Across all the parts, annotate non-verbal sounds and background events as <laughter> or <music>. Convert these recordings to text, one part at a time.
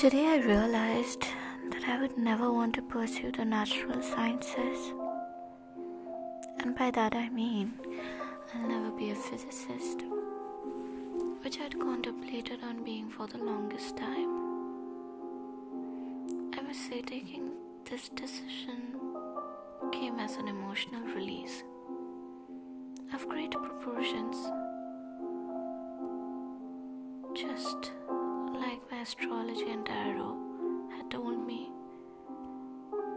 Today I realized that I would never want to pursue the natural sciences. And by that I mean I'll never be a physicist, which I'd contemplated on being for the longest time. I must say, taking this decision came as an emotional release of great proportions. Just astrology and tarot had told me.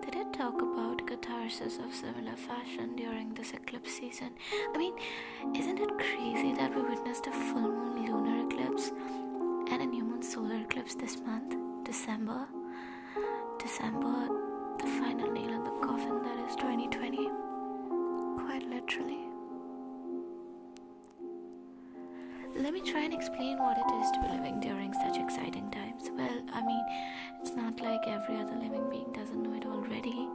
They did talk about catharsis of similar fashion during this eclipse season. I mean, isn't it crazy that we witnessed a full moon lunar eclipse and a new moon solar eclipse this month, December? December, the final nail in the coffin that is 2020. Quite literally. Let me try and explain what it is to be living during such exciting times. Well, I mean, it's not like every other living being doesn't know it already.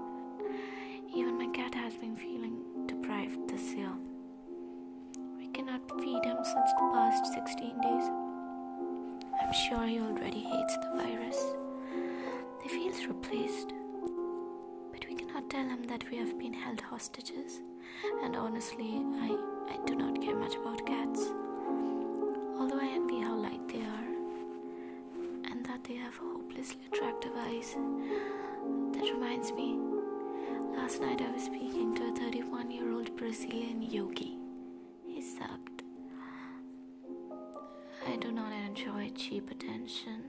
Even my cat has been feeling deprived this year. We cannot feed him since the past 16 days. I'm sure he already hates the virus. He feels replaced. But we cannot tell him that we have been held hostages. And honestly, I, I do not care much about cats although I envy how light they are and that they have hopelessly attractive eyes. That reminds me, last night I was speaking to a 31 year old Brazilian yogi. He sucked. I do not enjoy cheap attention,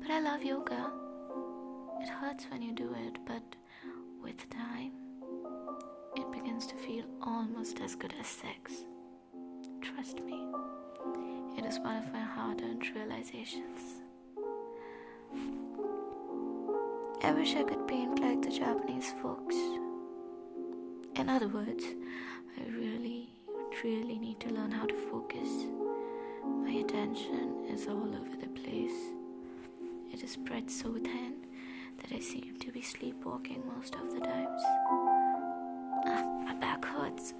but I love yoga. It hurts when you do it, but with time, it begins to feel almost as good as sex. Trust me. It is one of my hard earned realizations. I wish I could paint like the Japanese folks. In other words, I really, really need to learn how to focus. My attention is all over the place. It is spread so thin that I seem to be sleepwalking most of the times. Ah, my back hurts.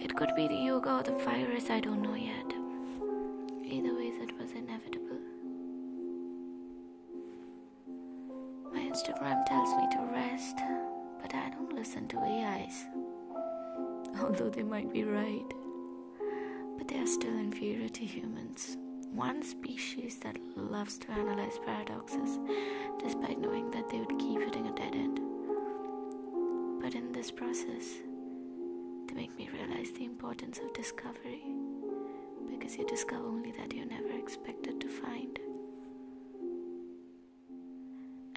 It could be the yoga or the virus, I don't know yet. Instagram tells me to rest, but I don't listen to AIs. <laughs> Although they might be right. But they are still inferior to humans. One species that loves to analyze paradoxes, despite knowing that they would keep hitting a dead end. But in this process, they make me realize the importance of discovery because you discover only that you never expected to find.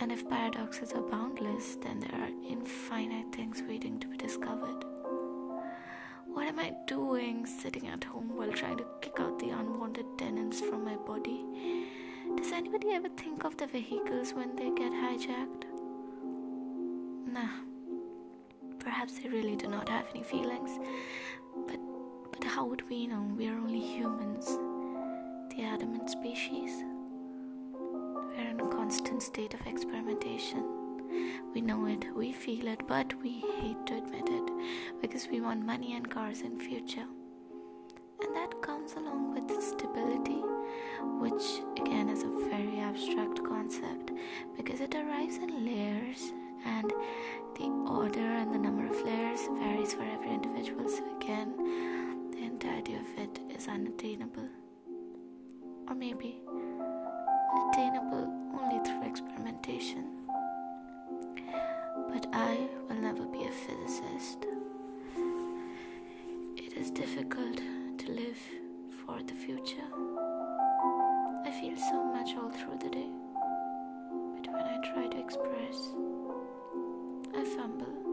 And if paradoxes are boundless, then there are infinite things waiting to be discovered. What am I doing sitting at home while trying to kick out the unwanted tenants from my body? Does anybody ever think of the vehicles when they get hijacked? Nah. Perhaps they really do not have any feelings. But but how would we know we are only humans? The adamant species? Constant state of experimentation. We know it, we feel it, but we hate to admit it because we want money and cars in future. And that comes along with stability, which again is a very abstract concept because it arrives in layers and the order and the number of layers varies for every individual. So again, the entirety of it is unattainable. Or maybe attainable only through experimentation. But I will never be a physicist. It is difficult to live for the future. I feel so much all through the day, but when I try to express, I fumble.